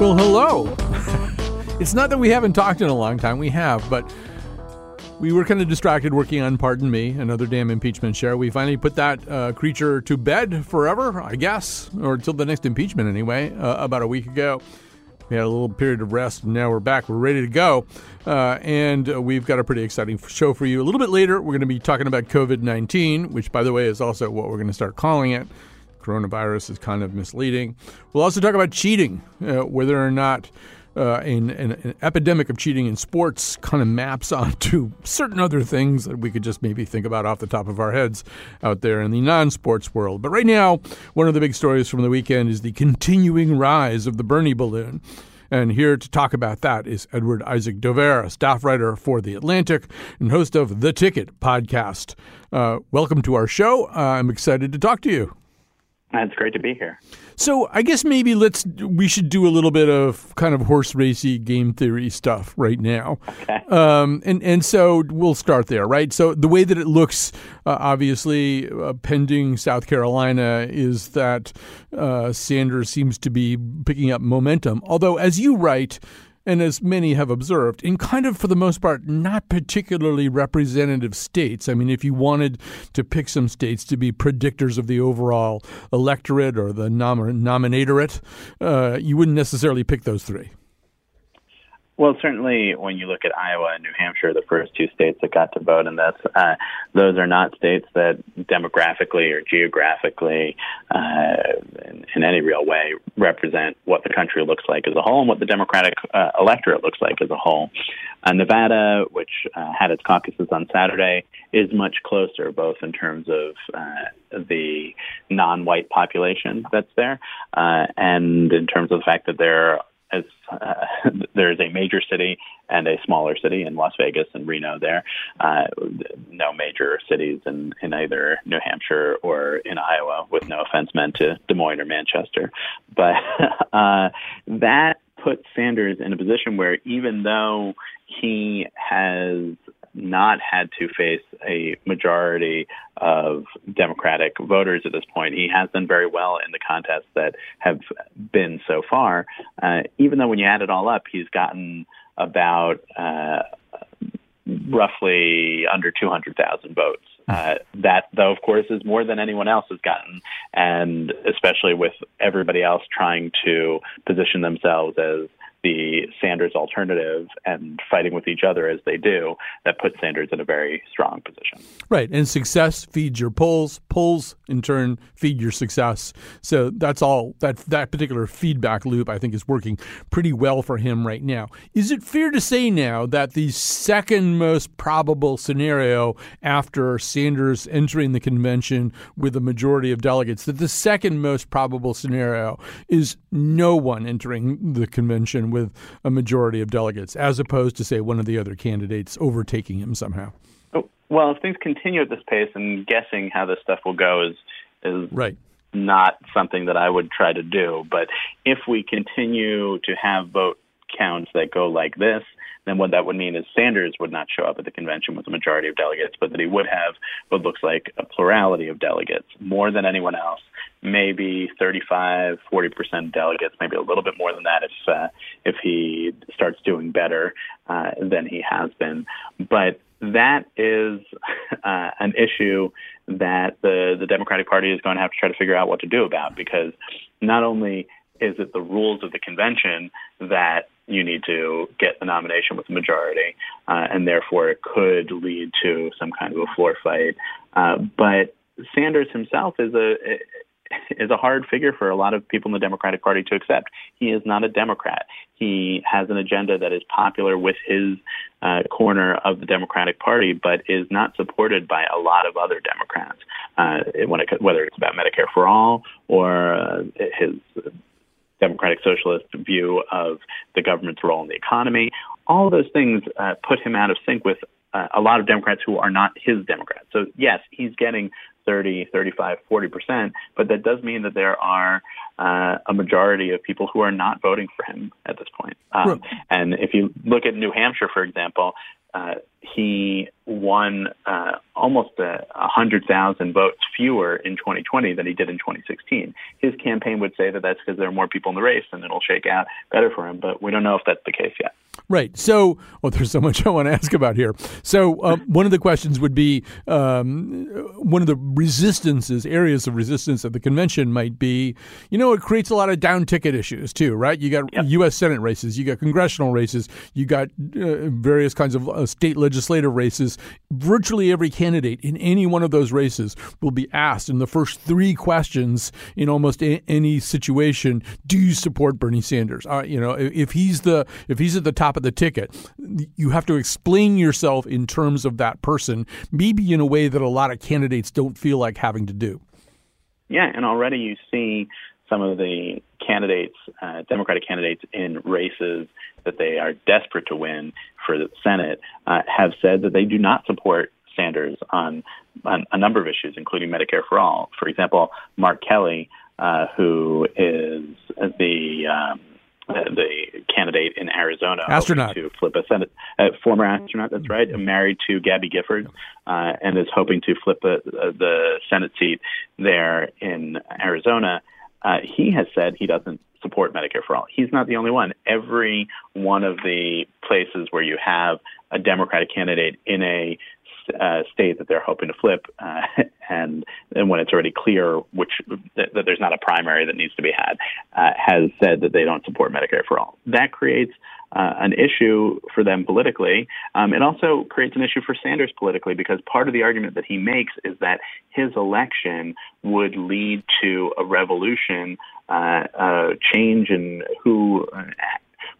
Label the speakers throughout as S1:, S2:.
S1: Well, hello. it's not that we haven't talked in a long time, we have, but we were kind of distracted working on Pardon Me, another damn impeachment show. We finally put that uh, creature to bed forever, I guess, or until the next impeachment anyway, uh, about a week ago. We had a little period of rest, and now we're back. We're ready to go. Uh, and uh, we've got a pretty exciting show for you. A little bit later, we're going to be talking about COVID 19, which, by the way, is also what we're going to start calling it. Coronavirus is kind of misleading. We'll also talk about cheating, uh, whether or not uh, an, an, epidemic of cheating in sports kind of maps onto certain other things that we could just maybe think about off the top of our heads out there in the non sports world. But right now, one of the big stories from the weekend is the continuing rise of the Bernie balloon. And here to talk about that is Edward Isaac Dovere, staff writer for The Atlantic and host of The Ticket podcast. Uh, welcome to our show. Uh, I'm excited to talk to you.
S2: It's great to be here.
S1: So I guess maybe let's we should do a little bit of kind of horse racy game theory stuff right now.
S2: Okay.
S1: Um, and and so we'll start there, right? So the way that it looks, uh, obviously, uh, pending South Carolina, is that uh, Sanders seems to be picking up momentum. Although, as you write and as many have observed, in kind of, for the most part, not particularly representative states. I mean, if you wanted to pick some states to be predictors of the overall electorate or the nom- nominatorate, uh, you wouldn't necessarily pick those three.
S2: Well, certainly when you look at Iowa and New Hampshire, the first two states that got to vote in this, uh, those are not states that demographically or geographically, uh, in, in, any real way, represent what the country looks like as a whole and what the Democratic uh, electorate looks like as a whole. Uh, Nevada, which uh, had its caucuses on Saturday, is much closer, both in terms of uh, the non-white population that's there, and in terms of the fact that there as uh, there's a major city and a smaller city in Las Vegas and Reno there. Uh, no major cities in, in either New Hampshire or in Iowa, with no offense meant to Des Moines or Manchester. But uh, that puts Sanders in a position where even though he has not had to face a majority of Democratic voters at this point. He has done very well in the contests that have been so far. Uh, even though when you add it all up, he's gotten about uh, roughly under 200,000 votes. Uh, that, though, of course, is more than anyone else has gotten, and especially with everybody else trying to position themselves as the Sanders alternative and fighting with each other as they do, that puts Sanders in a very strong position.
S1: Right. And success feeds your polls. Polls, in turn, feed your success. So that's all that that particular feedback loop, I think, is working pretty well for him right now. Is it fair to say now that the second most probable scenario after Sanders entering the convention with a majority of delegates, that the second most probable scenario is no one entering the convention with a majority of delegates, as opposed to, say, one of the other candidates overtaking him somehow?
S2: Well, if things continue at this pace, and guessing how this stuff will go is is
S1: right.
S2: not something that I would try to do. But if we continue to have vote counts that go like this, then what that would mean is Sanders would not show up at the convention with a majority of delegates, but that he would have what looks like a plurality of delegates, more than anyone else, maybe 35, 40% delegates, maybe a little bit more than that if uh, if he starts doing better uh, than he has been. But that is uh, an issue that the the Democratic Party is going to have to try to figure out what to do about because not only is it the rules of the convention that you need to get the nomination with a majority, uh, and therefore it could lead to some kind of a floor fight. Uh, but Sanders himself is a is a hard figure for a lot of people in the Democratic Party to accept. He is not a Democrat. He has an agenda that is popular with his uh, corner of the Democratic Party, but is not supported by a lot of other Democrats. Uh, it, whether it's about Medicare for all or uh, his democratic socialist view of the government's role in the economy. All those things uh, put him out of sync with uh, a lot of Democrats who are not his Democrats. So, yes, he's getting 30, 35, 40%, but that does mean that there are uh, a majority of people who are not voting for him at this point. Um, right. And if you look at New Hampshire, for example, uh, he won uh, almost a, a hundred thousand votes fewer in 2020 than he did in 2016. His campaign would say that that's because there are more people in the race and it'll shake out better for him, but we don't know if that's the case yet.
S1: Right. So, well, there's so much I want to ask about here. So, um, one of the questions would be um, one of the resistances, areas of resistance at the convention might be, you know, it creates a lot of down ticket issues too, right? You got yep. U.S. Senate races, you got congressional races, you got uh, various kinds of uh, state legislative races. Virtually every candidate in any one of those races will be asked in the first three questions in almost a- any situation: Do you support Bernie Sanders? Uh, you know, if he's the if he's at the top top of the ticket. You have to explain yourself in terms of that person, maybe in a way that a lot of candidates don't feel like having to do.
S2: Yeah, and already you see some of the candidates, uh, Democratic candidates in races that they are desperate to win for the Senate, uh, have said that they do not support Sanders on, on a number of issues, including Medicare for all. For example, Mark Kelly, uh, who is the um, the candidate in Arizona,
S1: astronaut
S2: to flip a Senate, uh, former astronaut. That's right, married to Gabby Gifford, uh, and is hoping to flip the, uh, the Senate seat there in Arizona. Uh, he has said he doesn't support Medicare for all. He's not the only one. Every one of the places where you have a Democratic candidate in a uh, state that they're hoping to flip, uh, and, and when it's already clear which that, that, there's not a primary that needs to be had, uh, has said that they don't support Medicare for all. That creates uh, an issue for them politically. Um, it also creates an issue for Sanders politically because part of the argument that he makes is that his election would lead to a revolution, uh, a change in who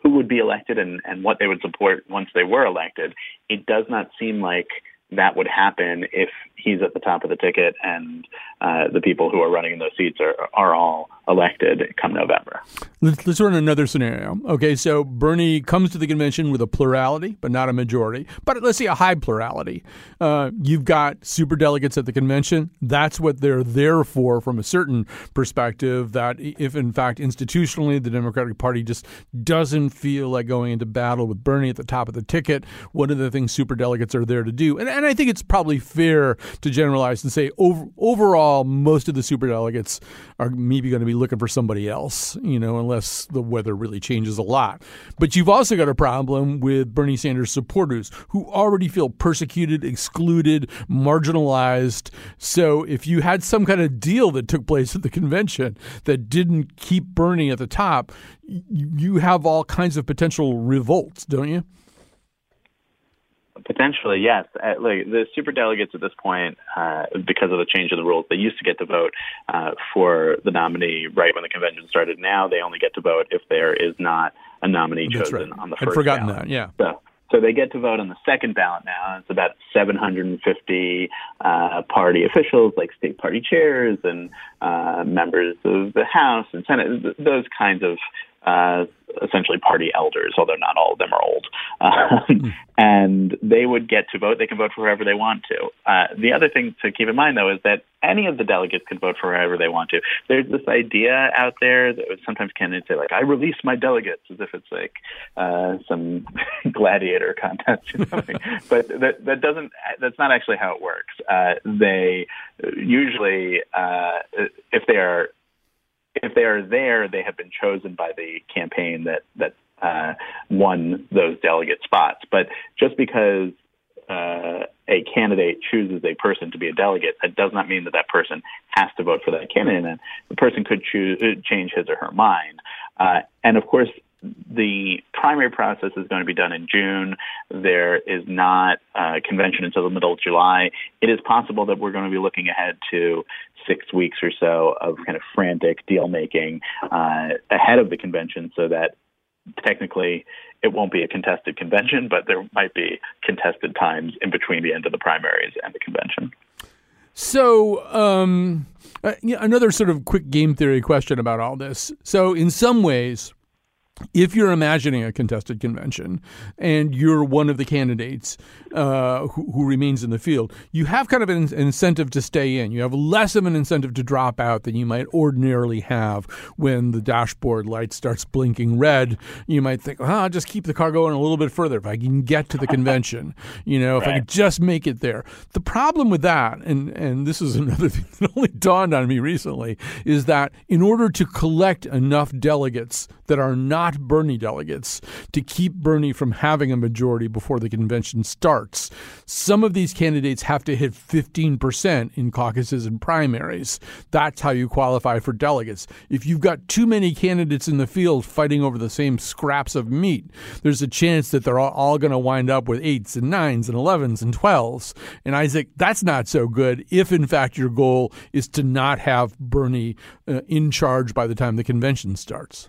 S2: who would be elected and, and what they would support once they were elected. It does not seem like that would happen if he's at the top of the ticket and uh, the people who are running in those seats are, are all elected come November.
S1: Let's, let's run another scenario. Okay, so Bernie comes to the convention with a plurality, but not a majority, but let's say a high plurality. Uh, you've got super delegates at the convention. That's what they're there for from a certain perspective. That if, in fact, institutionally, the Democratic Party just doesn't feel like going into battle with Bernie at the top of the ticket, one of the things super delegates are there to do. And, and I think it's probably fair to generalize and say over, overall, most of the super delegates are maybe going to be looking for somebody else, you know, unless the weather really changes a lot. But you've also got a problem with Bernie Sanders supporters who already feel persecuted, excluded, marginalized. So if you had some kind of deal that took place at the convention that didn't keep Bernie at the top, you have all kinds of potential revolts, don't you?
S2: Potentially, yes. Uh, look, the super delegates at this point, uh, because of the change in the rules, they used to get to vote uh, for the nominee right when the convention started. Now they only get to vote if there is not a nominee
S1: That's
S2: chosen
S1: right.
S2: on the
S1: I'd
S2: first
S1: forgotten
S2: ballot.
S1: that, yeah.
S2: So, so they get to vote on the second ballot now. It's about 750 uh, party officials, like state party chairs and uh, members of the House and Senate, those kinds of uh, essentially party elders, although not all of them are old. Um, and they would get to vote. They can vote for whoever they want to. Uh, the other thing to keep in mind, though, is that any of the delegates can vote for whoever they want to. There's this idea out there that sometimes candidates say, like, I release my delegates, as if it's like uh, some gladiator contest or something. but that, that doesn't, that's not actually how it works. Uh, they usually, uh, if they are if they are there, they have been chosen by the campaign that that uh, won those delegate spots. But just because uh, a candidate chooses a person to be a delegate, that does not mean that that person has to vote for that candidate. And the person could choose uh, change his or her mind. Uh, and of course, the primary process is going to be done in June. There is not a convention until the middle of July. It is possible that we're going to be looking ahead to six weeks or so of kind of frantic deal making uh, ahead of the convention so that technically it won't be a contested convention, but there might be contested times in between the end of the primaries and the convention.
S1: So, um, uh, another sort of quick game theory question about all this. So, in some ways, if you're imagining a contested convention and you're one of the candidates uh, who, who, remains in the field, you have kind of an, incentive to stay in. You have less of an incentive to drop out than you might ordinarily have when the dashboard light starts blinking red. You might think, oh, I'll just keep the car going a little bit further if I can get to the convention. you know, if right. I could just make it there. The problem with that, and, and this is another thing that only dawned on me recently, is that in order to collect enough delegates that are not Bernie delegates to keep Bernie from having a majority before the convention starts. Some of these candidates have to hit 15% in caucuses and primaries. That's how you qualify for delegates. If you've got too many candidates in the field fighting over the same scraps of meat, there's a chance that they're all, going to wind up with eights and nines and 11s and 12s. And Isaac, that's not so good if, in fact, your goal is to not have Bernie uh, in charge by the time the convention starts.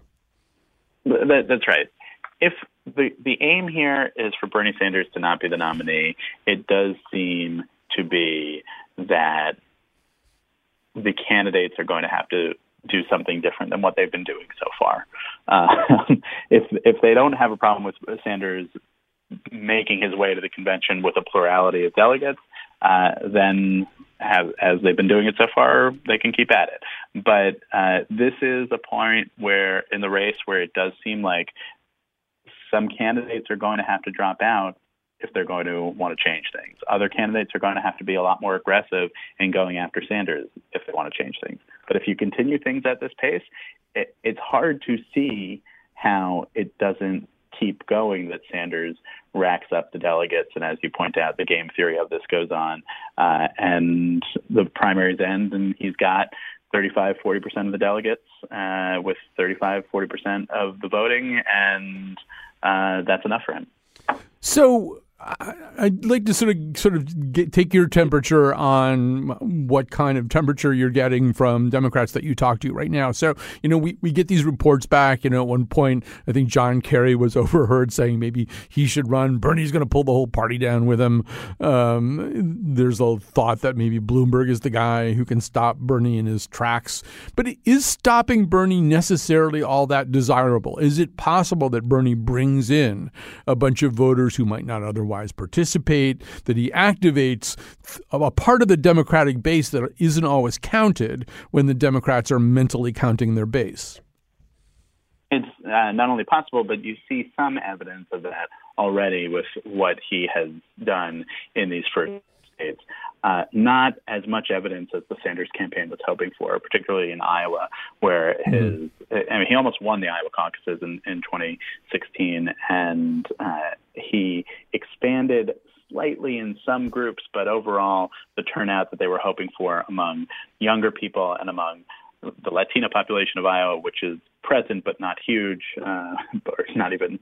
S2: That, that's right. If the the aim here is for Bernie Sanders to not be the nominee, it does seem to be that the candidates are going to have to do something different than what they've been doing so far. Uh, if if they don't have a problem with Sanders making his way to the convention with a plurality of delegates, uh, then have, as they've been doing it so far, they can keep at it. But uh, this is a point where in the race where it does seem like some candidates are going to have to drop out if they're going to want to change things. Other candidates are going to have to be a lot more aggressive in going after Sanders if they want to change things. But if you continue things at this pace, it, it's hard to see how it doesn't keep going that Sanders racks up the delegates. And as you point out, the game theory of this goes on. Uh, and the primaries end, and he's got 35, 40% of the delegates uh, with 35, 40% of the voting. And uh, that's enough for him.
S1: So I'd like to sort of sort of get, take your temperature on what kind of temperature you're getting from Democrats that you talk to right now. So, you know, we, we get these reports back. You know, at one point, I think John Kerry was overheard saying maybe he should run. Bernie's going to pull the whole party down with him. Um, there's a thought that maybe Bloomberg is the guy who can stop Bernie in his tracks. But is stopping Bernie necessarily all that desirable? Is it possible that Bernie brings in a bunch of voters who might not otherwise otherwise participate, that he activates a part of the Democratic base that isn't always counted when the Democrats are mentally counting their base.
S2: It's uh, not only possible, but you see some evidence of that already with what he has done in these first states. Uh, not as much evidence as the Sanders campaign was hoping for, particularly in Iowa, where mm-hmm. his mm-hmm. I mean he almost won the Iowa caucuses in, in 2016, and uh, he expanded slightly in some groups, but overall the turnout that they were hoping for among younger people and among the Latino population of Iowa, which is present but not huge, uh, or not even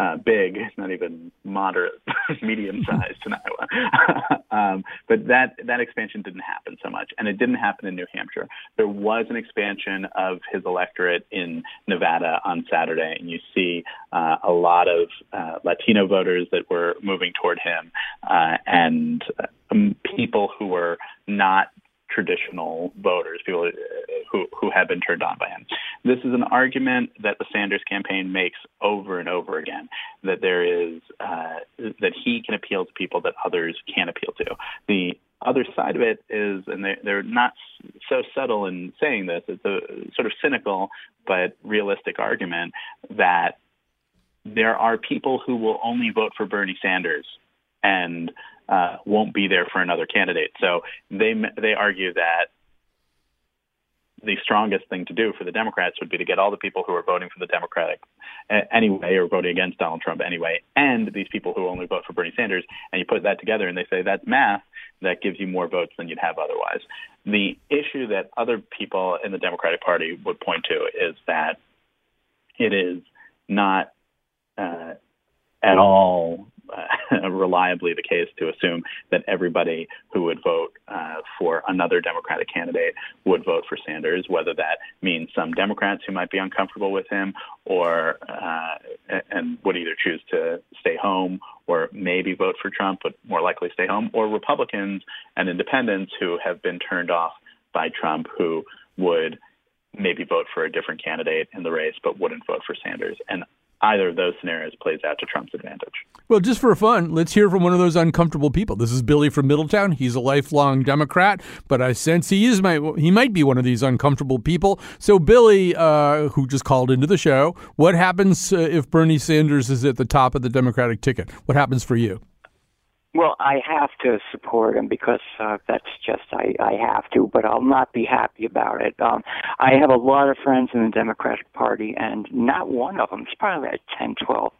S2: uh, big, not even moderate, medium sized in Iowa. um, but that that expansion didn't happen so much, and it didn't happen in New Hampshire. There was an expansion of his electorate in Nevada on Saturday, and you see uh, a lot of uh, Latino voters that were moving toward him, uh, and um, people who were not traditional voters, people uh, who who have been turned on by him. This is an argument that the Sanders campaign makes over and over again that there is uh, that he can appeal to people that others can't appeal to. The other side of it is, and they're, they're not so subtle in saying this, it's a sort of cynical but realistic argument that there are people who will only vote for Bernie Sanders and uh, won't be there for another candidate. So they they argue that the strongest thing to do for the Democrats would be to get all the people who are voting for the Democratic anyway or voting against Donald Trump anyway, and these people who only vote for Bernie Sanders, and you put that together and they say that's math that gives you more votes than you'd have otherwise. The issue that other people in the Democratic Party would point to is that it is not uh, at all reliably the case to assume that everybody who would vote uh, for another Democratic candidate would vote for Sanders, whether that means some Democrats who might be uncomfortable with him or uh, and would either choose to stay home or maybe vote for Trump, but more likely stay home, or Republicans and independents who have been turned off by Trump who would maybe vote for a different candidate in the race, but wouldn't vote for Sanders. And either of those scenarios plays out to Trump's advantage.
S1: Well, just for fun, let's hear from one of those uncomfortable people. This is Billy from Middletown. He's a lifelong Democrat, but I sense he is my, he might be one of these uncomfortable people. So, Billy, uh, who just called into the show, what happens uh, if Bernie Sanders is at the top of the Democratic ticket? What happens for you?
S3: Well, I have to support him because uh, that's just I, I have to, but I'll not be happy about it. Um, I have a lot of friends in the Democratic Party, and not one of them, it's probably like ten, twelve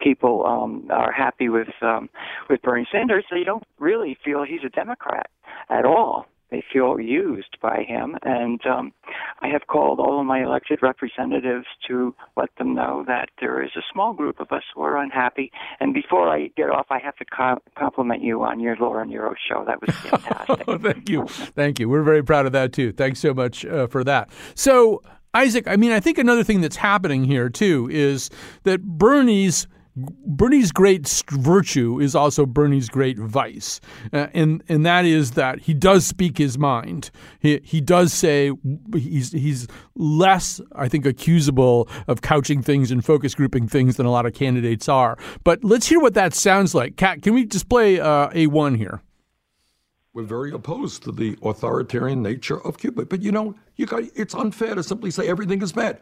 S3: people, um, are happy with um, with Bernie Sanders. They don't really feel he's a Democrat at all they feel used by him. And um, I have called all of my elected representatives to let them know that there is a small group of us who are unhappy. And before I get off, I have to co- compliment you on your Laura Nyro show. That was fantastic.
S1: oh, thank you. Thank you. We're very proud of that, too. Thanks so much uh, for that. So, Isaac, I mean, I think another thing that's happening here, too, is that Bernie's Bernie's great virtue is also Bernie's great vice, uh, and and that is that he does speak his mind. He he does say he's he's less, I think, accusable of couching things and focus grouping things than a lot of candidates are. But let's hear what that sounds like. Cat, can we display uh, a one here?
S4: We're very opposed to the authoritarian nature of Cuba, but you know, you got it's unfair to simply say everything is bad.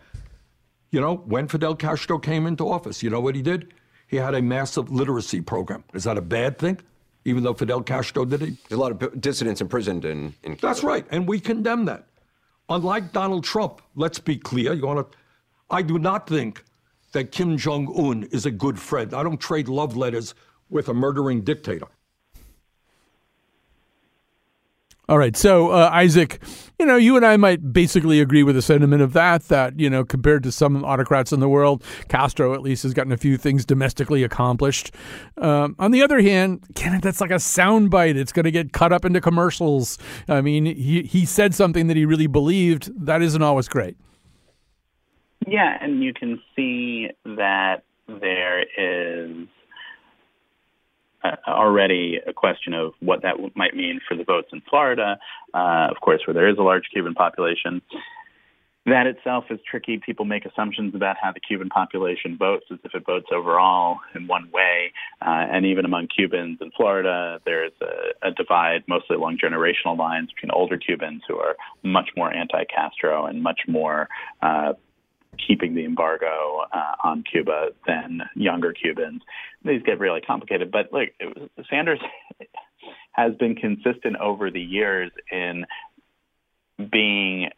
S4: You know, when Fidel Castro came into office, you know what he did? He had a massive literacy program. Is that a bad thing? Even though Fidel Castro did it?
S5: There's a lot of dissidents imprisoned in, in.
S4: That's right, and we condemn that. Unlike Donald Trump, let's be clear. You want to? I do not think that Kim Jong Un is a good friend. I don't trade love letters with a murdering dictator.
S1: All right. So, uh, Isaac, you know, you and I might basically agree with the sentiment of that, that, you know, compared to some autocrats in the world, Castro at least has gotten a few things domestically accomplished. Um, on the other hand, Kenneth, that's like a soundbite. It's going to get cut up into commercials. I mean, he, he said something that he really believed. That isn't always great.
S2: Yeah. And you can see that there is already a question of what that might mean for the votes in Florida, uh, of course, where there is a large Cuban population. That itself is tricky. People make assumptions about how the Cuban population votes as if it votes overall in one way. Uh, and even among Cubans in Florida, there's a, a divide, mostly along generational lines, between older Cubans who are much more anti Castro and much more uh, keeping the embargo uh, on Cuba than younger Cubans. These get really complicated. But look, Sanders has been consistent over the years in being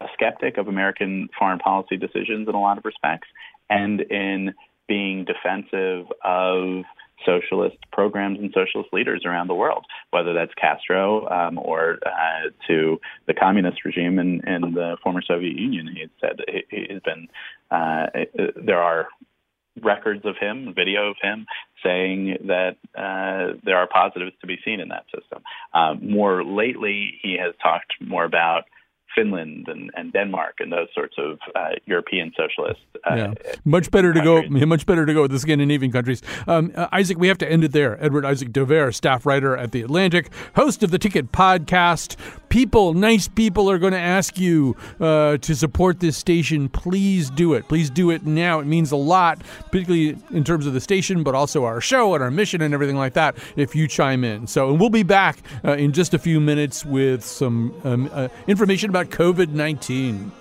S2: a skeptic of American foreign policy decisions in a lot of respects and in being defensive of socialist programs and socialist leaders around the world, whether that's Castro um, or uh, to the communist regime in, in the former Soviet Union. He said he, has been uh, there are records of him, video of him saying that uh, there are positives to be seen in that system. Uh, more lately, he has talked more about Finland and, and Denmark and those sorts of uh, European socialist. Uh,
S1: yeah, much better countries. to go. Much better to go with the Scandinavian countries. Um, uh, Isaac, we have to end it there. Edward Isaac Dovere, staff writer at the Atlantic, host of the Ticket Podcast. People, nice people, are going to ask you uh, to support this station. Please do it. Please do it now. It means a lot, particularly in terms of the station, but also our show and our mission and everything like that. If you chime in, so and we'll be back uh, in just a few minutes with some um, uh, information about about COVID 19.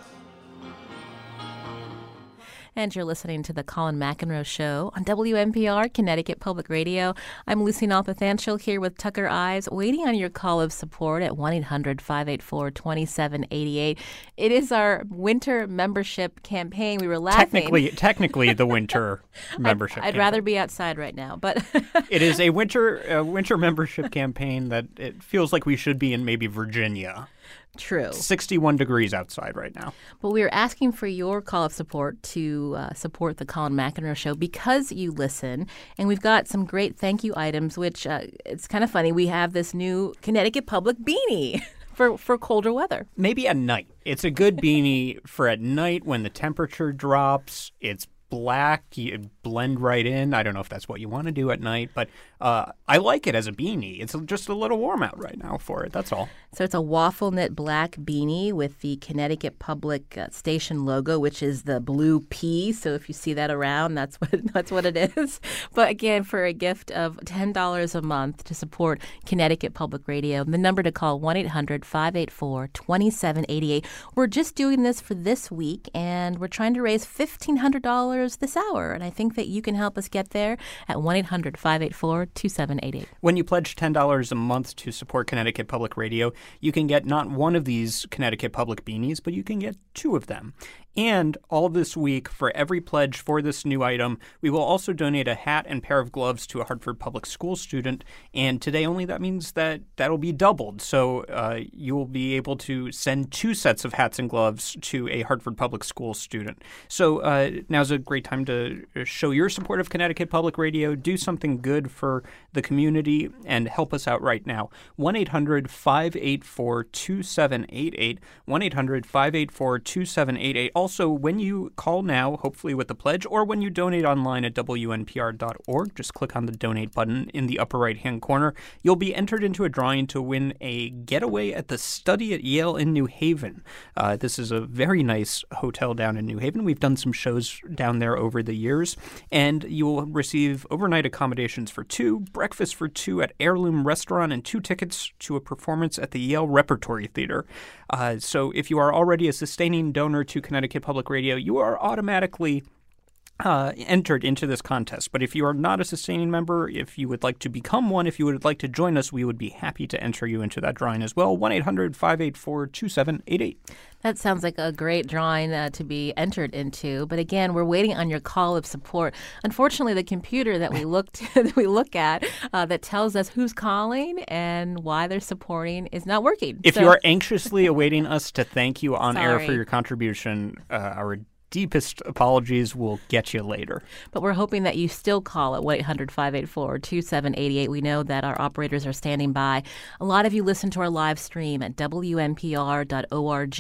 S6: And you're listening to the Colin McEnroe Show on WNPR, Connecticut Public Radio. I'm Lucy Nalpathanchil here with Tucker Ives, waiting on your call of support at 1 800 584 2788. It is our winter membership campaign. We were laughing.
S7: Technically, technically the winter membership.
S6: I'd, I'd rather be outside right now, but
S7: it is a winter uh, winter membership campaign that it feels like we should be in maybe Virginia.
S6: True.
S7: 61 degrees outside right now.
S6: But we are asking for your call of support to uh, support the Colin McEnroe Show because you listen. And we've got some great thank you items, which uh, it's kind of funny. We have this new Connecticut Public beanie. For, for colder weather.
S7: Maybe at night. It's a good beanie for at night when the temperature drops. It's black. You blend right in. I don't know if that's what you want to do at night, but uh, I like it as a beanie. It's just a little warm out right now for it. That's all.
S6: So it's a waffle knit black beanie with the Connecticut Public uh, Station logo, which is the blue P. So if you see that around, that's what that's what it is. But again, for a gift of ten dollars a month to support Connecticut Public Radio, the number to call 1-800-584-2788. We're just doing this for this week, and we're trying to raise fifteen hundred dollars this hour. And I think that you can help us get there at 1 800 584 2788.
S7: When you pledge $10 a month to support Connecticut Public Radio, you can get not one of these Connecticut Public beanies, but you can get two of them. And all this week, for every pledge for this new item, we will also donate a hat and pair of gloves to a Hartford Public School student. And today only that means that that'll be doubled. So uh, you will be able to send two sets of hats and gloves to a Hartford Public School student. So uh, now's a great time to show your support of Connecticut Public Radio, do something good for the community, and help us out right now. 1 800 584 2788. 1 800 584 2788 also, when you call now, hopefully with the pledge, or when you donate online at WNPR.org, just click on the donate button in the upper right hand corner. You'll be entered into a drawing to win a getaway at the study at Yale in New Haven. Uh, this is a very nice hotel down in New Haven. We've done some shows down there over the years, and you will receive overnight accommodations for two, breakfast for two at Heirloom Restaurant, and two tickets to a performance at the Yale Repertory Theater. Uh, so if you are already a sustaining donor to Connecticut Public Radio, you are automatically uh, entered into this contest. But if you are not a sustaining member, if you would like to become one, if you would like to join us, we would be happy to enter you into that drawing as well. 1 800 584 2788.
S6: That sounds like a great drawing uh, to be entered into. But again, we're waiting on your call of support. Unfortunately, the computer that we looked that we look at uh, that tells us who's calling and why they're supporting is not working.
S7: If
S6: so,
S7: you are anxiously awaiting us to thank you on
S6: Sorry.
S7: air for your contribution, uh, our deepest apologies. We'll get you later.
S6: But we're hoping that you still call at 1 800 584 2788. We know that our operators are standing by. A lot of you listen to our live stream at WNPR.org.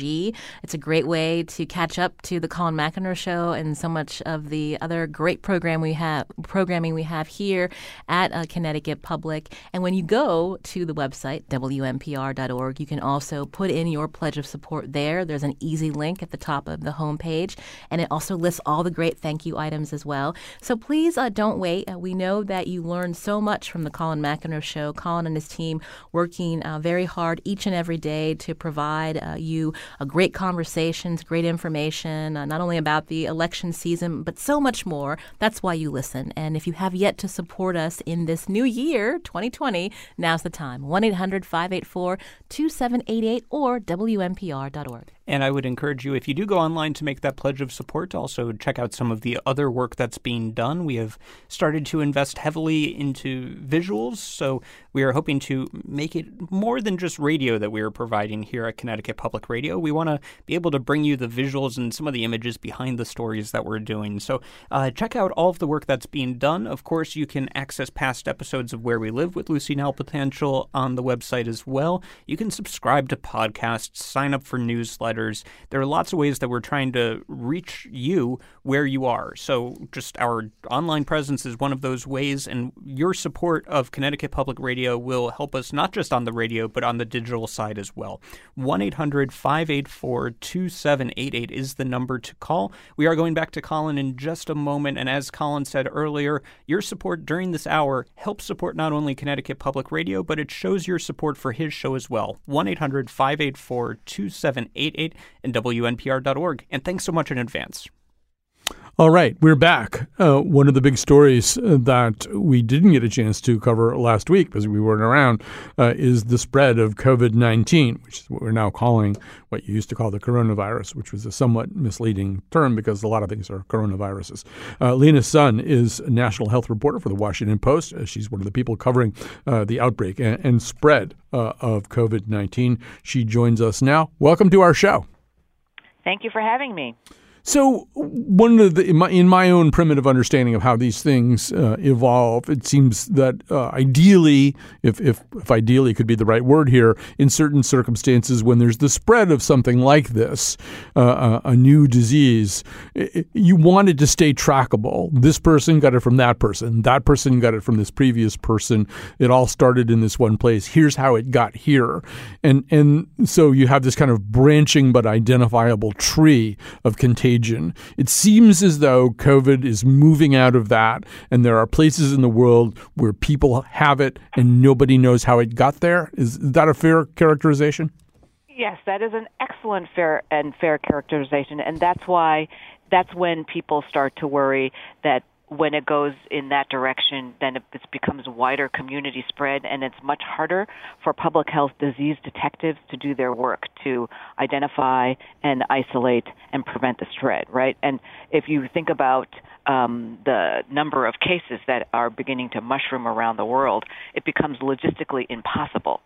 S6: It's a great way to catch up to the Colin McEnroe Show and so much of the other great program we have, programming we have here at uh, Connecticut Public. And when you go to the website, WNPR.org, you can also put in your pledge of support there. There's an easy link at the top of the homepage, and it also lists all the great thank you items as well. So please uh, don't wait. Uh, we know that you learned so much from the Colin McEnroe Show. Colin and his team working uh, very hard each and every day to provide uh, you uh, great conversations, great information, not only about the election season, but so much more. That's why you listen. And if you have yet to support us in this new year, 2020, now's the time. 1 800 584 2788 or WNPR.org.
S7: And I would encourage you, if you do go online to make that pledge of support, to also check out some of the other work that's being done. We have started to invest heavily into visuals, so we are hoping to make it more than just radio that we are providing here at Connecticut Public Radio. We want to be able to bring you the visuals and some of the images behind the stories that we're doing. So uh, check out all of the work that's being done. Of course, you can access past episodes of Where We Live with Lucy Nalpathanchil on the website as well. You can subscribe to podcasts, sign up for newsletters there are lots of ways that we're trying to reach you where you are. So, just our online presence is one of those ways, and your support of Connecticut Public Radio will help us not just on the radio, but on the digital side as well. 1 800 584 2788 is the number to call. We are going back to Colin in just a moment, and as Colin said earlier, your support during this hour helps support not only Connecticut Public Radio, but it shows your support for his show as well. 1 800 584 2788 and WNPR.org. And thanks so much in advance.
S1: All right, we're back. Uh, one of the big stories uh, that we didn't get a chance to cover last week because we weren't around uh, is the spread of COVID 19, which is what we're now calling what you used to call the coronavirus, which was a somewhat misleading term because a lot of things are coronaviruses. Uh, Lena Sun is a national health reporter for the Washington Post. Uh, she's one of the people covering uh, the outbreak and, and spread of COVID 19. She joins us now. Welcome to our show.
S8: Thank you for having me.
S1: So, one of the in my, in my own primitive understanding of how these things uh, evolve, it seems that uh, ideally, if, if if ideally could be the right word here, in certain circumstances, when there's the spread of something like this, uh, a new disease, it, you want it to stay trackable. This person got it from that person. That person got it from this previous person. It all started in this one place. Here's how it got here, and and so you have this kind of branching but identifiable tree of contagion contagion. It seems as though COVID is moving out of that, and there are places in the world where people have it and nobody knows how it got there. Is that a fair characterization?
S8: Yes, that is an excellent fair and fair characterization, and that's why that's when people start to worry that when it goes in that direction, then it becomes wider community spread, and it's much harder for public health disease detectives to do their work to identify and isolate and prevent the spread, right? And if you think about um, the number of cases that are beginning to mushroom around the world, it becomes logistically impossible.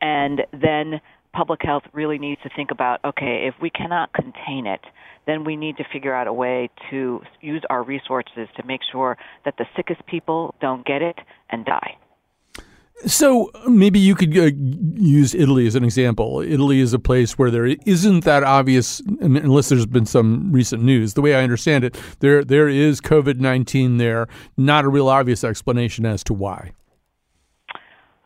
S8: And then public health really needs to think about okay, if we cannot contain it, then we need to figure out a way to use our resources to make sure that the sickest people don't get it and die.
S1: So maybe you could uh, use Italy as an example. Italy is a place where there isn't that obvious, unless there's been some recent news. The way I understand it, there there is COVID nineteen there. Not a real obvious explanation as to why.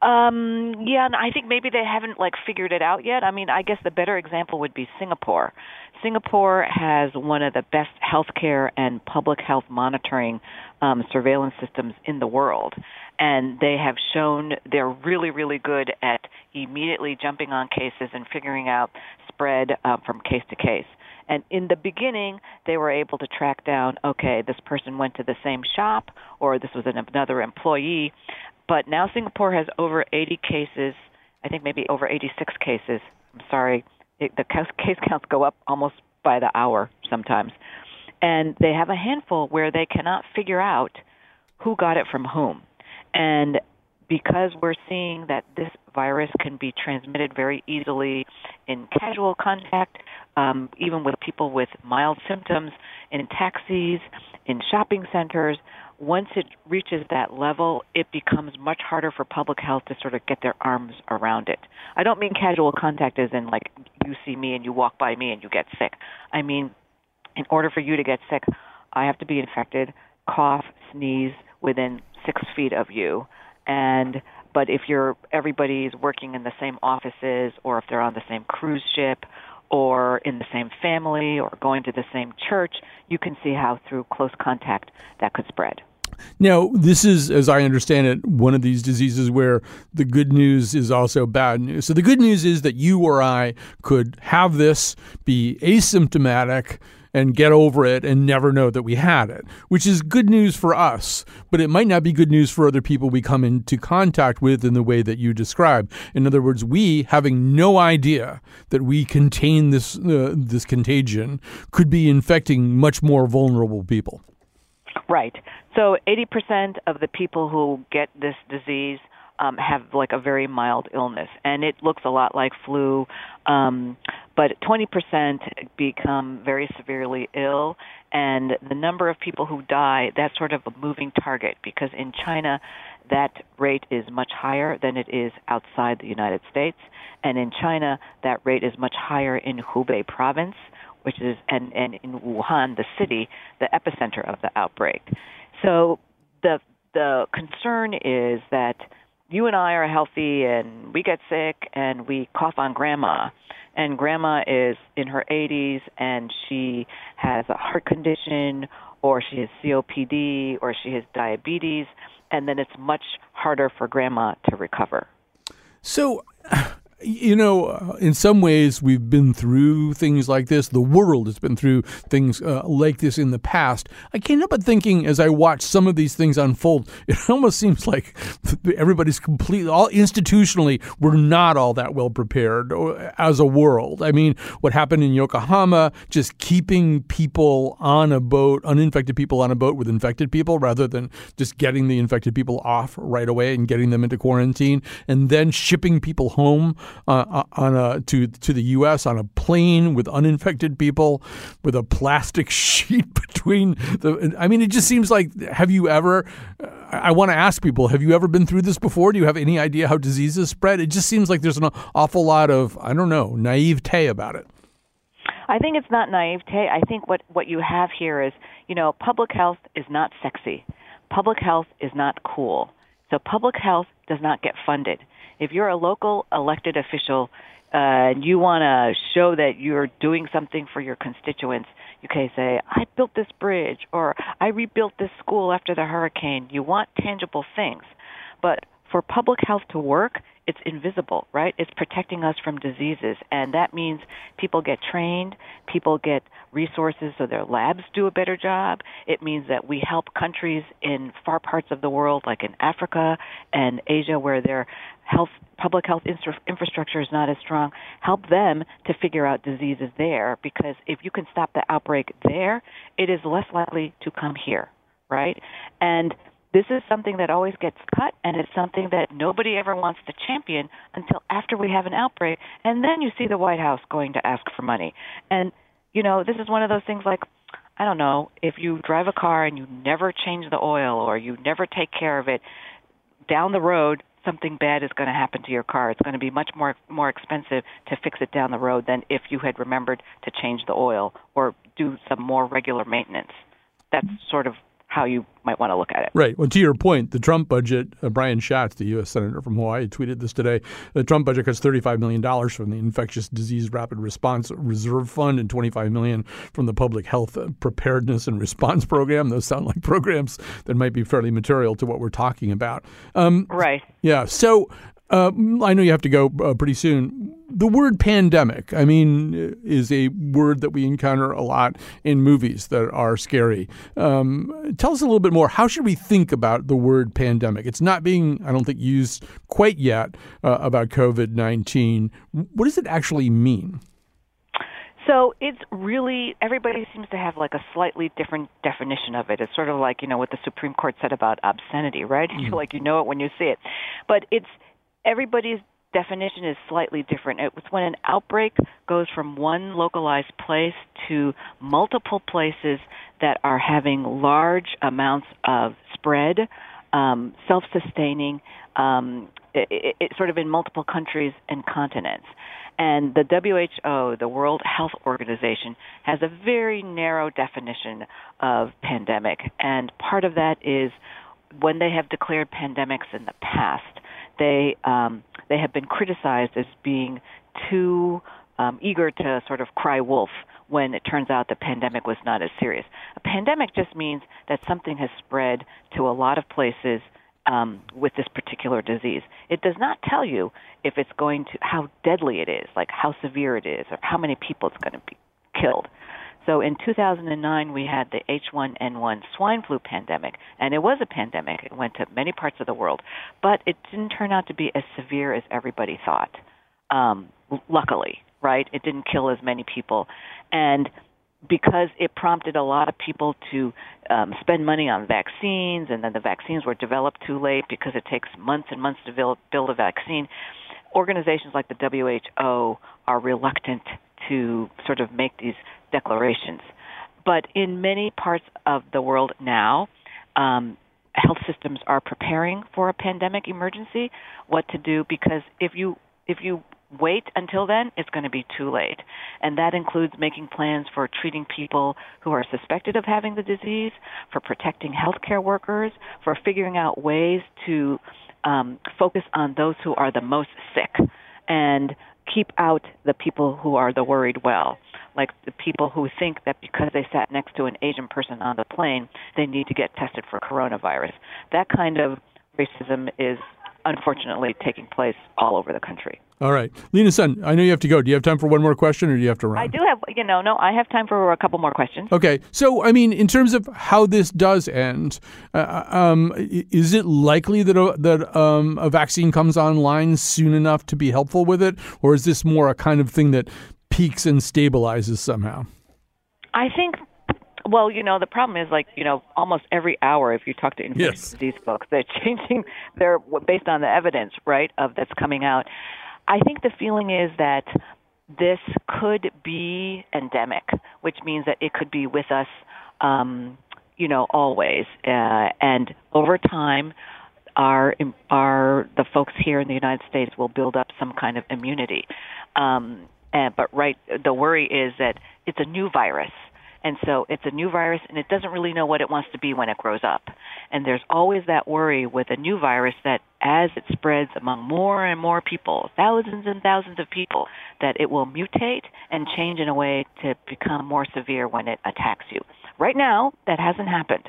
S8: Um, yeah, and I think maybe they haven't like figured it out yet. I mean, I guess the better example would be Singapore. Singapore has one of the best healthcare and public health monitoring um, surveillance systems in the world. And they have shown they're really, really good at immediately jumping on cases and figuring out spread uh, from case to case. And in the beginning, they were able to track down, okay, this person went to the same shop or this was an, another employee. But now Singapore has over 80 cases, I think maybe over 86 cases. I'm sorry, it, the case counts go up almost by the hour sometimes. And they have a handful where they cannot figure out who got it from whom. And because we're seeing that this virus can be transmitted very easily in casual contact, um, even with people with mild symptoms, in taxis, in shopping centers, once it reaches that level, it becomes much harder for public health to sort of get their arms around it. I don't mean casual contact as in like you see me and you walk by me and you get sick. I mean, in order for you to get sick, I have to be infected, cough, sneeze within six feet of you, and but if you're everybody's working in the same offices or if they're on the same cruise ship or in the same family or going to the same church, you can see how through close contact that could spread.
S1: Now, this is, as I understand it, one of these diseases where the good news is also bad news. So, the good news is that you or I could have this, be asymptomatic, and get over it and never know that we had it, which is good news for us, but it might not be good news for other people we come into contact with in the way that you describe. In other words, we having no idea that we contain this uh, this contagion could be infecting much more vulnerable people.
S8: Right. So 80% of the people who get this disease um, have like a very mild illness, and it looks a lot like flu. Um, but 20% become very severely ill, and the number of people who die, that's sort of a moving target because in China, that rate is much higher than it is outside the United States. And in China, that rate is much higher in Hubei province, which is, and, and in Wuhan, the city, the epicenter of the outbreak. So the, the concern is that you and I are healthy and we get sick and we cough on grandma and grandma is in her 80s and she has a heart condition or she has COPD or she has diabetes and then it's much harder for grandma to recover.
S1: So you know, uh, in some ways, we've been through things like this. The world has been through things uh, like this in the past. I can't help but thinking as I watch some of these things unfold, it almost seems like everybody's completely, all institutionally, we're not all that well prepared uh, as a world. I mean, what happened in Yokohama, just keeping people on a boat, uninfected people on a boat with infected people, rather than just getting the infected people off right away and getting them into quarantine, and then shipping people home uh, on a to to the U.S. on a plane with uninfected people with a plastic sheet between the. I mean, it just seems like. Have you ever? I want to ask people: Have you ever been through this before? Do you have any idea how diseases spread? It just seems like there's an awful lot of I don't know naivete about it.
S8: I think it's not naivete. I think what what you have here is, you know, public health is not sexy. Public health is not cool. So public health does not get funded. If you're a local elected official uh, and you want to show that you're doing something for your constituents, you can say, I built this bridge or I rebuilt this school after the hurricane. You want tangible things. But for public health to work, it's invisible, right? It's protecting us from diseases. And that means people get trained, people get resources so their labs do a better job. It means that we help countries in far parts of the world, like in Africa and Asia, where their health, public health infrastructure is not as strong, help them to figure out diseases there because if you can stop the outbreak there, it is less likely to come here, right? And this is something that always gets cut, and it's something that nobody ever wants to champion until after we have an outbreak, and then you see the White House going to ask for money. And you know, this is one of those things like I don't know, if you drive a car and you never change the oil or you never take care of it, down the road something bad is going to happen to your car. It's going to be much more more expensive to fix it down the road than if you had remembered to change the oil or do some more regular maintenance. That's sort of how you might want to look at it.
S1: Right. Well, to your point, the Trump budget, uh, Brian Schatz, the U.S. Senator from Hawaii, tweeted this today. The Trump budget cuts $35 million from the Infectious Disease Rapid Response Reserve Fund and 25 million from the Public Health Preparedness and Response Program. Those sound like programs that might be fairly material to what we're talking about.
S8: Um, right.
S1: Yeah. So uh, I know you have to go uh, pretty soon. The word pandemic, I mean, is a word that we encounter a lot in movies that are scary. Um, tell us a little bit more. How should we think about the word pandemic? It's not being, I don't think, used quite yet uh, about COVID 19. What does it actually mean?
S8: So it's really everybody seems to have like a slightly different definition of it. It's sort of like you know what the Supreme Court said about obscenity, right? Mm. You like you know it when you see it, but it's everybody's definition is slightly different. It's when an outbreak goes from one localized place to multiple places that are having large amounts of spread, um, self-sustaining, um, it, it, it, sort of in multiple countries and continents. And the WHO, the World Health Organization, has a very narrow definition of pandemic. And part of that is when they have declared pandemics in the past, they um, they have been criticized as being too um, eager to sort of cry wolf when it turns out the pandemic was not as serious. A pandemic just means that something has spread to a lot of places um, with this particular disease. It does not tell you if it's going to how deadly it is, like how severe it is, or how many people it's going to be killed. So in 2009, we had the H1N1 swine flu pandemic, and it was a pandemic. It went to many parts of the world, but it didn't turn out to be as severe as everybody thought. Um, luckily, right? It didn't kill as many people, and because it prompted a lot of people to um, spend money on vaccines, and then the vaccines were developed too late because it takes months and months to build, build a vaccine. Organizations like the WHO are reluctant to sort of make these declarations. But in many parts of the world now, um, health systems are preparing for a pandemic emergency, what to do because if you if you wait until then, it's going to be too late. And that includes making plans for treating people who are suspected of having the disease, for protecting healthcare workers, for figuring out ways to um, focus on those who are the most sick and keep out the people who are the worried well like the people who think that because they sat next to an Asian person on the plane, they need to get tested for coronavirus. That kind of racism is unfortunately taking place all over the country.
S1: All right. Lena Sun, I know you have to go. Do you have time for one more question or do you have to run?
S8: I do have, you know, no, I have time for a couple more questions.
S1: Okay. So, I mean, in terms of how this does end, uh, uh um, is it likely that, a, that um, a vaccine comes online soon enough to be helpful with it? Or is this more a kind of thing that peaks and stabilizes somehow?
S8: I think well, you know, the problem is like, you know, almost every hour if you talk to infectious yes. disease folks, they're changing their based on the evidence, right, of that's coming out. I think the feeling is that this could be endemic, which means that it could be with us, um, you know, always. Uh, and over time, our our the folks here in the United States will build up some kind of immunity. Um, and, but right, the worry is that it's a new virus. And so it's a new virus and it doesn't really know what it wants to be when it grows up. And there's always that worry with a new virus that as it spreads among more and more people, thousands and thousands of people, that it will mutate and change in a way to become more severe when it attacks you. Right now, that hasn't happened.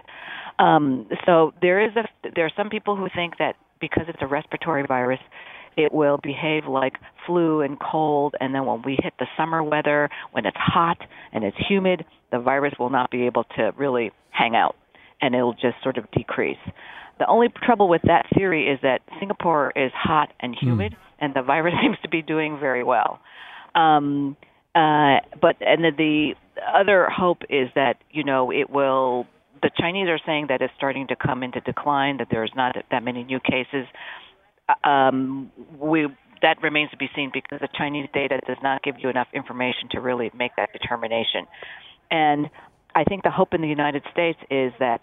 S8: Um, so there is a there are some people who think that because it's a respiratory virus, it will behave like flu and cold, and then when we hit the summer weather, when it's hot and it's humid, the virus will not be able to really hang out, and it'll just sort of decrease. The only trouble with that theory is that Singapore is hot and hmm. humid, mm. and the virus seems to be doing very well. Um, uh, but and the, the other hope is that you know it will. The Chinese are saying that it's starting to come into decline. That there's not that many new cases. Um, we that remains to be seen because the Chinese data does not give you enough information to really make that determination. And I think the hope in the United States is that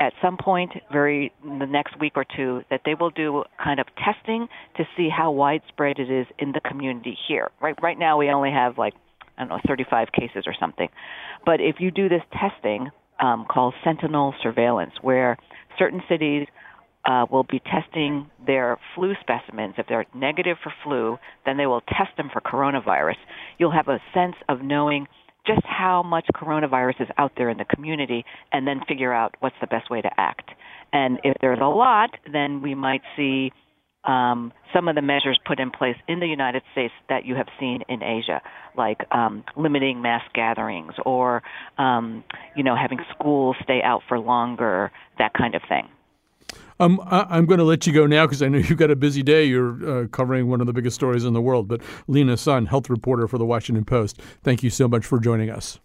S8: at some point, very the next week or two, that they will do kind of testing to see how widespread it is in the community here. Right, right now we only have like I don't know 35 cases or something, but if you do this testing um, called sentinel surveillance, where certain cities uh, will be testing their flu specimens. If they're negative for flu, then they will test them for coronavirus. You'll have a sense of knowing just how much coronavirus is out there in the community and then figure out what's the best way to act. And if there's a lot, then we might see um, some of the measures put in place in the United States that you have seen in Asia, like um, limiting mass gatherings or, um, you know, having schools stay out for longer, that kind of thing.
S1: Um, I, am going to let you go now because I know you've got a busy day. You're uh, covering one of the biggest stories in the world. But Lena Sun, health reporter for the Washington Post, thank you so much for joining us.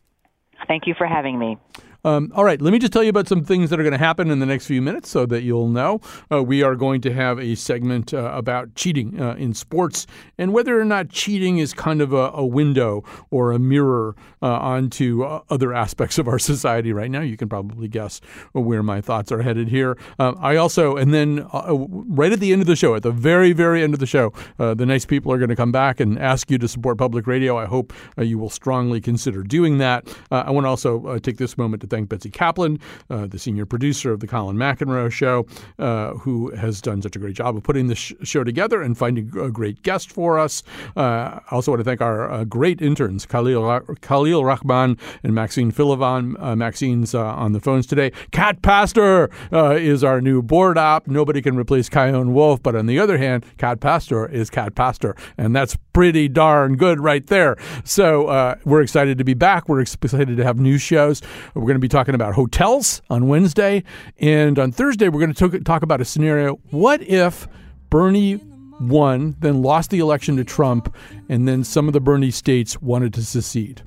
S8: Thank you for having me.
S1: Um, all right, let me just tell you about some things that are going to happen in the next few minutes so that you'll know. Uh, we are going to have a segment uh, about cheating uh, in sports and whether or not cheating is kind of a, a window or a mirror uh, onto uh, other aspects of our society right now. You can probably guess where my thoughts are headed here. Uh, I also, and then right at the end of the show, at the very, very end of the show, the nice people are going to come back and ask you to support public radio. I hope you will strongly consider doing that. I want to also take this moment to thank Betsy Kaplan, uh, the senior producer of the Colin McEnroe Show, uh, who has done such a great job of putting this sh- show together and finding a great guest for us. Uh, I also want to thank our uh, great interns, Khalil, Khalil Rahman and Maxine Philovan. Uh, Maxine's on the phones today. Cat Pastor is our new board op. Nobody can replace Chion Wolf, but on the other hand, Cat Pastor is Cat Pastor, and that's pretty darn good right there. So uh, we're excited to be back. We're excited to have new shows. We're going to be talking about hotels on Wednesday. And on Thursday, we're going to talk about a scenario. What if Bernie won, then lost the election to Trump, and then some of the Bernie states wanted to secede?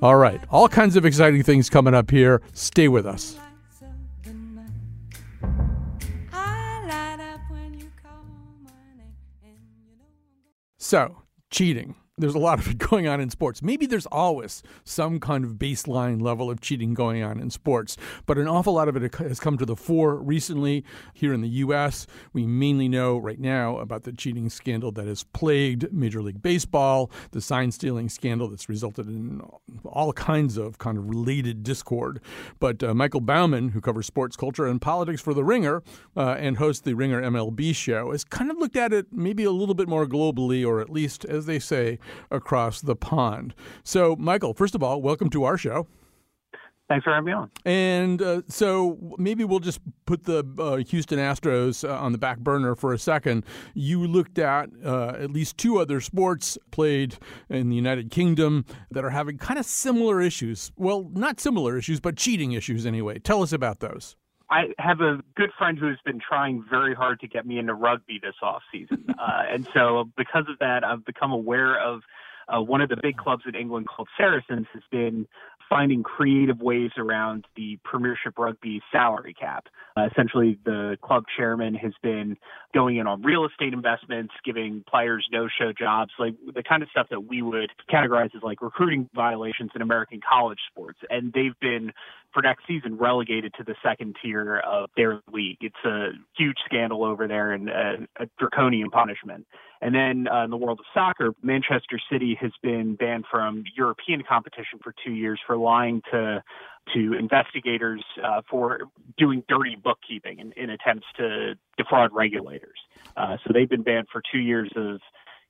S1: All right, all kinds of exciting things coming up here. Stay with us. So, cheating there's a lot of it going on in sports. Maybe there's always some kind of baseline level of cheating going on in sports, but an awful lot of it has come to the fore recently here in the U.S. We mainly know right now about the cheating scandal that has plagued Major League Baseball, the sign stealing scandal that's resulted in all kinds of kind of related discord. But uh, Michael Baumann, who covers sports culture and politics for The Ringer uh, and hosts the Ringer MLB show, has kind of looked at it maybe a little bit more globally, or at least, as they say, across the pond. So, Michael, first of all, welcome to our show.
S9: Thanks for having me on.
S1: And uh, so maybe we'll just put the uh, Houston Astros uh, on the back burner for a second. You looked at uh, at least two other sports played in the United Kingdom that are having kind of similar issues. Well, not similar issues, but cheating issues anyway. Tell us about those.
S9: I have a good friend who's been trying very hard to get me into rugby this off season, uh, and so because of that, I've become aware of uh, one of the big clubs in England called Saracens has been finding creative ways around the Premiership Rugby salary cap. Uh, essentially, the club chairman has been going in on real estate investments, giving players no-show jobs, like the kind of stuff that we would categorize as like recruiting violations in American college sports. And they've been for next season relegated to the second tier of their league. It's a huge scandal over there and a, a draconian punishment. And then uh, in the world of soccer, Manchester City has been banned from European competition for two years for lying to to investigators uh, for doing dirty bookkeeping in, in attempts to defraud regulators. Uh, so they've been banned for two years of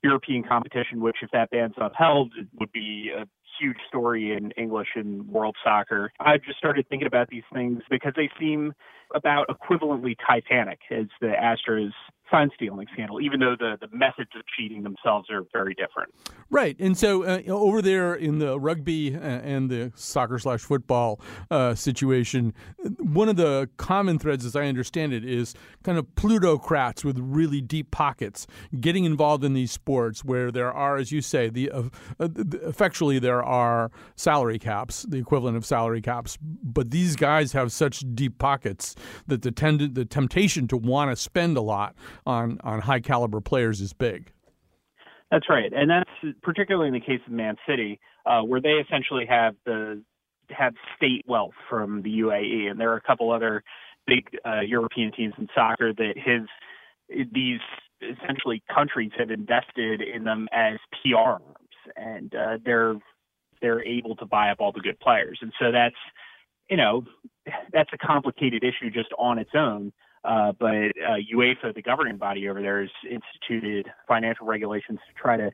S9: European competition, which, if that ban's upheld, would be a huge story in English and world soccer. I just started thinking about these things because they seem about equivalently titanic as the Astros sign stealing scandal, even though the, the methods of cheating themselves are very different.
S1: Right. And so uh, over there in the rugby uh, and the soccer slash football uh, situation, one of the common threads, as I understand it, is kind of plutocrats with really deep pockets getting involved in these sports where there are, as you say, the uh, effectually there are salary caps, the equivalent of salary caps. But these guys have such deep pockets that the, tend- the temptation to want to spend a lot on on high caliber players is big.
S9: That's right, and that's particularly in the case of Man City, uh, where they essentially have the have state wealth from the UAE, and there are a couple other big uh, European teams in soccer that his these essentially countries have invested in them as PR arms, and uh, they're they're able to buy up all the good players, and so that's you know that's a complicated issue just on its own. Uh, but uh, UEFA, the governing body over there, has instituted financial regulations to try to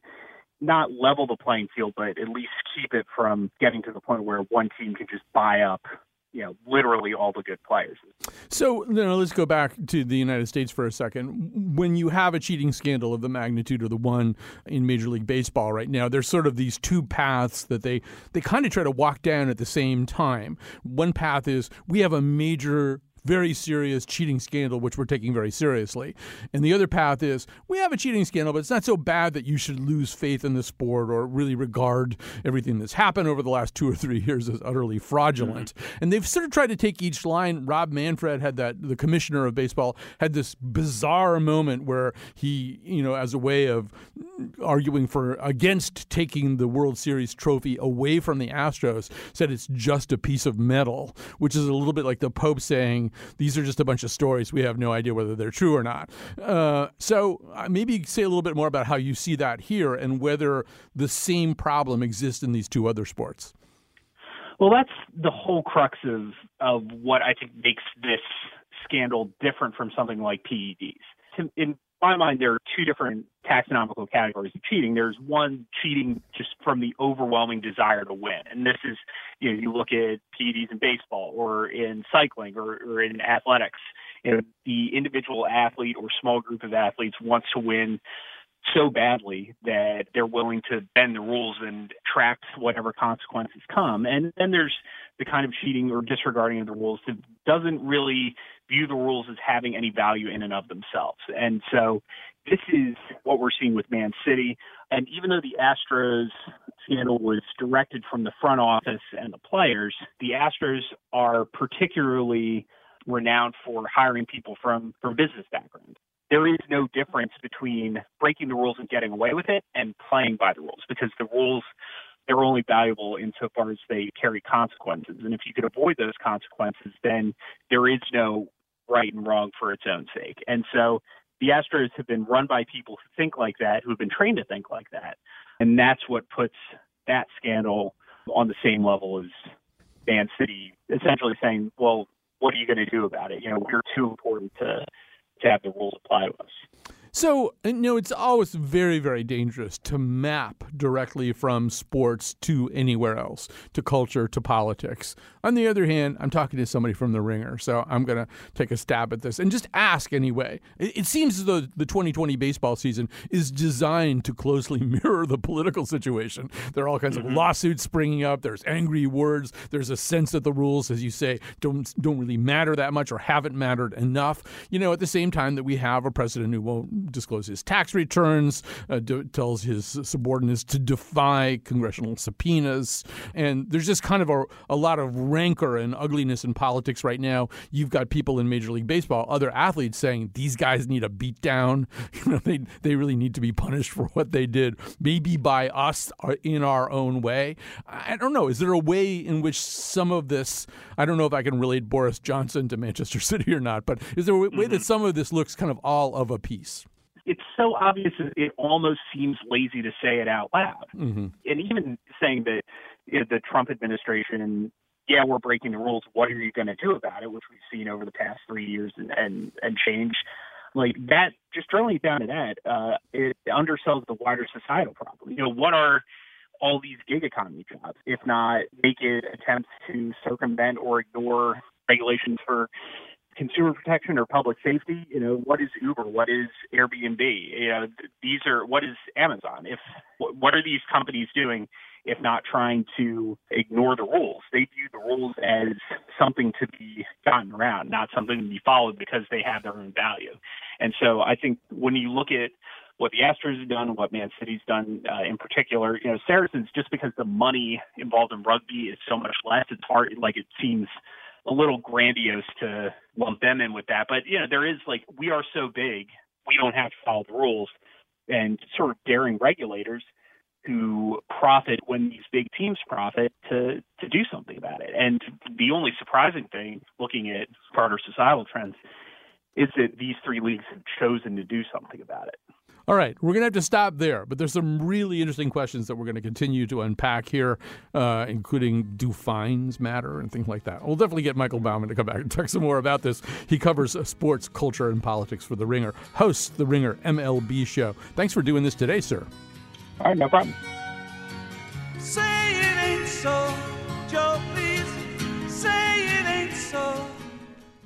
S9: not level the playing field, but at least keep it from getting to the point where one team can just buy up you know, literally all the good players.
S1: So, you know, let's go back to the United States for a second. When you have a cheating scandal of the magnitude of the one in Major League Baseball right now, there's sort of these two paths that they they kind of try to walk down at the same time. One path is we have a major very serious cheating scandal, which we're taking very seriously. And the other path is we have a cheating scandal, but it's not so bad that you should lose faith in the sport or really regard everything that's happened over the last two or three years as utterly fraudulent. Mm-hmm. And they've sort of tried to take each line. Rob Manfred had that, the commissioner of baseball had this bizarre moment where he, you know, as a way of arguing for against taking the World Series trophy away from the Astros, said it's just a piece of metal, which is a little bit like the Pope saying, these are just a bunch of stories. We have no idea whether they're true or not. Uh, so uh, maybe say a little bit more about how you see that here and whether the same problem exists in these two other sports.
S9: Well, that's the whole crux of, of what I think makes this scandal different from something like PEDs. In my mind, there are two different taxonomical categories of cheating. There's one cheating just from the overwhelming desire to win. And this is, you know, you look at PEDs in baseball or in cycling or, or in athletics. You know, the individual athlete or small group of athletes wants to win so badly that they're willing to bend the rules and track whatever consequences come. And then there's the kind of cheating or disregarding of the rules that doesn't really view the rules as having any value in and of themselves. And so this is what we're seeing with Man City. And even though the Astros scandal was directed from the front office and the players, the Astros are particularly renowned for hiring people from from business backgrounds there is no difference between breaking the rules and getting away with it and playing by the rules because the rules they're only valuable insofar as they carry consequences. And if you could avoid those consequences, then there is no right and wrong for its own sake. And so the Astros have been run by people who think like that, who have been trained to think like that. And that's what puts that scandal on the same level as Man City, essentially saying, well, what are you going to do about it? You know, we're too important to to have the rules apply to us.
S1: So, you know, it's always very, very dangerous to map directly from sports to anywhere else, to culture, to politics. On the other hand, I'm talking to somebody from the ringer, so I'm going to take a stab at this and just ask anyway. It, seems as though the 2020 baseball season is designed to closely mirror the political situation. There are all kinds mm-hmm. of lawsuits springing up. There's angry words. There's a sense that the rules, as you say, don't don't really matter that much or haven't mattered enough. You know, at the same time that we have a president who won't disclose his tax returns, uh, d- tells his subordinates to defy congressional subpoenas. And there's just kind of a, a lot of rancor and ugliness in politics right now. You've got people in Major League Baseball, other athletes saying these guys need a beat down. You know, they, they really need to be punished for what they did, maybe by us uh, in our own way. I don't know. Is there a way in which some of this, I don't know if I can relate Boris Johnson to Manchester City or not, but is there a way mm-hmm. that some of this looks kind of all of a piece?
S9: It's so obvious it almost seems lazy to say it out loud.
S1: Mm-hmm.
S9: And even saying that you know, the Trump administration yeah, we're breaking the rules. What are you going to do about it? Which we've seen over the past three years and and, and change. Like that, just drilling down to that, uh, it undersells the wider societal problem. You know, what are all these gig economy jobs, if not naked attempts to circumvent or ignore regulations for consumer protection or public safety? You know, what is Uber? What is Airbnb? You know, these are what is Amazon? If what are these companies doing if not trying to ignore the rules. They view the rules as something to be gotten around, not something to be followed because they have their own value. And so I think when you look at what the Astros have done, what Man City's done uh, in particular, you know, Saracens, just because the money involved in rugby is so much less, it's hard, like it seems a little grandiose to lump them in with that. But, you know, there is like, we are so big, we don't have to follow the rules. And sort of daring regulators who profit when these big teams profit to to do something about it. And the only surprising thing, looking at broader societal trends, is that these three leagues have chosen to do something about it.
S1: All right, we're going to have to stop there, but there's some really interesting questions that we're going to continue to unpack here, uh, including do fines matter and things like that. We'll definitely get Michael Baumann to come back and talk some more about this. He covers uh, sports, culture, and politics for The Ringer, hosts The Ringer MLB show. Thanks for doing this today, sir.
S9: All right, no problem.
S10: Say it ain't so, Joe, please. Say it ain't so.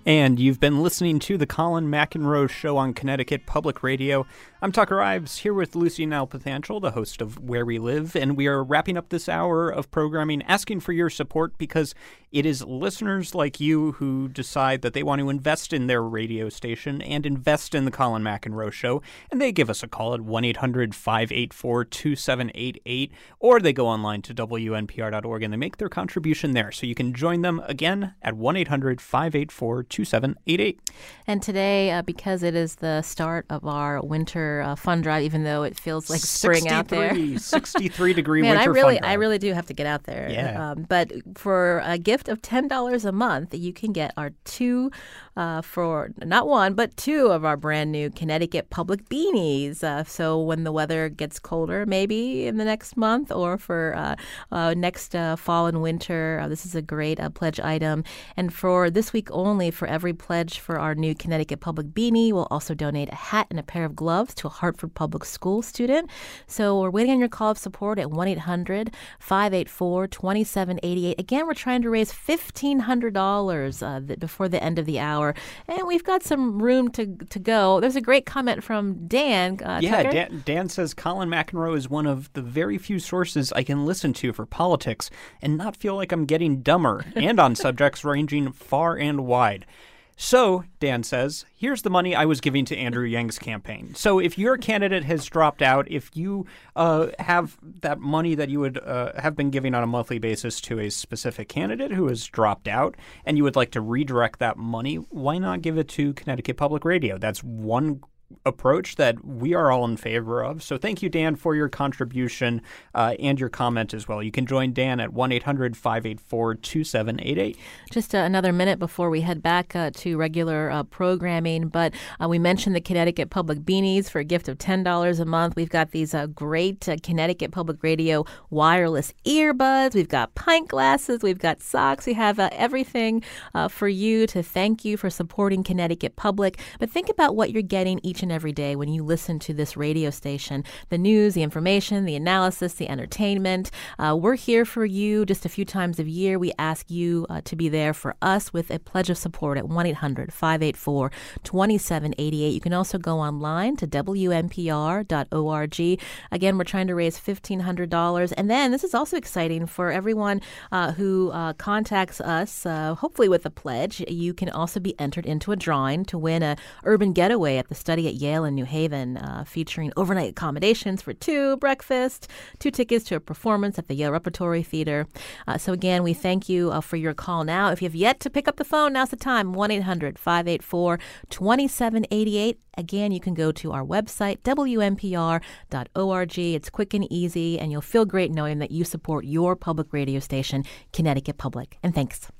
S7: And you've been listening to the Colin McEnroe Show on Connecticut Public Radio. I'm Tucker Ives here with Lucy Nalpathanchil, the host of Where We Live, and we are wrapping up this hour of programming asking for your support because it is listeners like you who decide that they want to invest in their radio station and invest in the Colin McEnroe Show, and they give us a call at 1 800 584 2788, or they go online to WNPR.org and they make their contribution there. So you can join them again at 1 800 584 2788.
S6: And today, uh, because it is the start of our winter uh, fun drive, even though it feels like spring out there.
S7: 63 degree
S6: Man,
S7: winter
S6: I really. I really do have to get out there.
S7: Yeah.
S6: Um, but for a gift of ten dollars a month, you can get our two uh, for not one but two of our brand new Connecticut Public beanies. Uh, so when the weather gets colder, maybe in the next month or for uh, uh next uh, fall and winter, uh, this is a great pledge item. And for this week only, for every pledge for our new Connecticut Public beanie, we'll also donate a hat and a pair of gloves to a Hartford Public School student. So we're waiting on your call of support at 1 800 584 2788. Again, we're trying to raise $1,500 before the end of the hour and we've got some room to to go. There's a great comment from Dan. Uh,
S7: yeah, Dan, Dan says Colin McEnroe is one of the very few sources I can listen to for politics and not feel like I'm getting dumber, and on subjects ranging far and wide. So, Dan says, here's the money I was giving to Andrew Yang's campaign. So, if your candidate has dropped out, if you uh, have that money that you would uh, have been giving on a monthly basis to a specific candidate who has dropped out, and you would like to redirect that money, why not give it to Connecticut Public Radio? That's one approach that we are all in favor of. So thank you, Dan, for your contribution uh, and your comment as well. You can join Dan at 1 800 584 2788.
S6: Just uh, another minute before we head back uh, to regular uh, programming, but uh, we mentioned the Connecticut Public Beanies for a gift of $10 a month. We've got these uh, great Connecticut Public Radio wireless earbuds. We've got pint glasses. We've got socks. We have everything for you to thank you for supporting Connecticut Public. But think about what you're getting each each and every day when you listen to this radio station the news, the information, the analysis, the entertainment. Uh, we're here for you just a few times a year. We ask you uh, to be there for us with a pledge of support at 1 800 584 2788. You can also go online to WNPR.org. Again, we're trying to raise $1,500. And then this is also exciting for everyone uh, who uh, contacts us, uh, hopefully with a pledge. You can also be entered into a drawing to win a urban getaway at the Study at Yale in New Haven, uh, featuring overnight accommodations for two, breakfast, two tickets to a performance at the Yale Repertory Theater. Uh, so, again, we thank you uh, for your call now. If you have yet to pick up the phone, now's the time 1 800 584 2788. Again, you can go to our website, wnpr.org. It's quick and easy, and you'll feel great knowing that you support your public radio station, Connecticut Public. And thanks.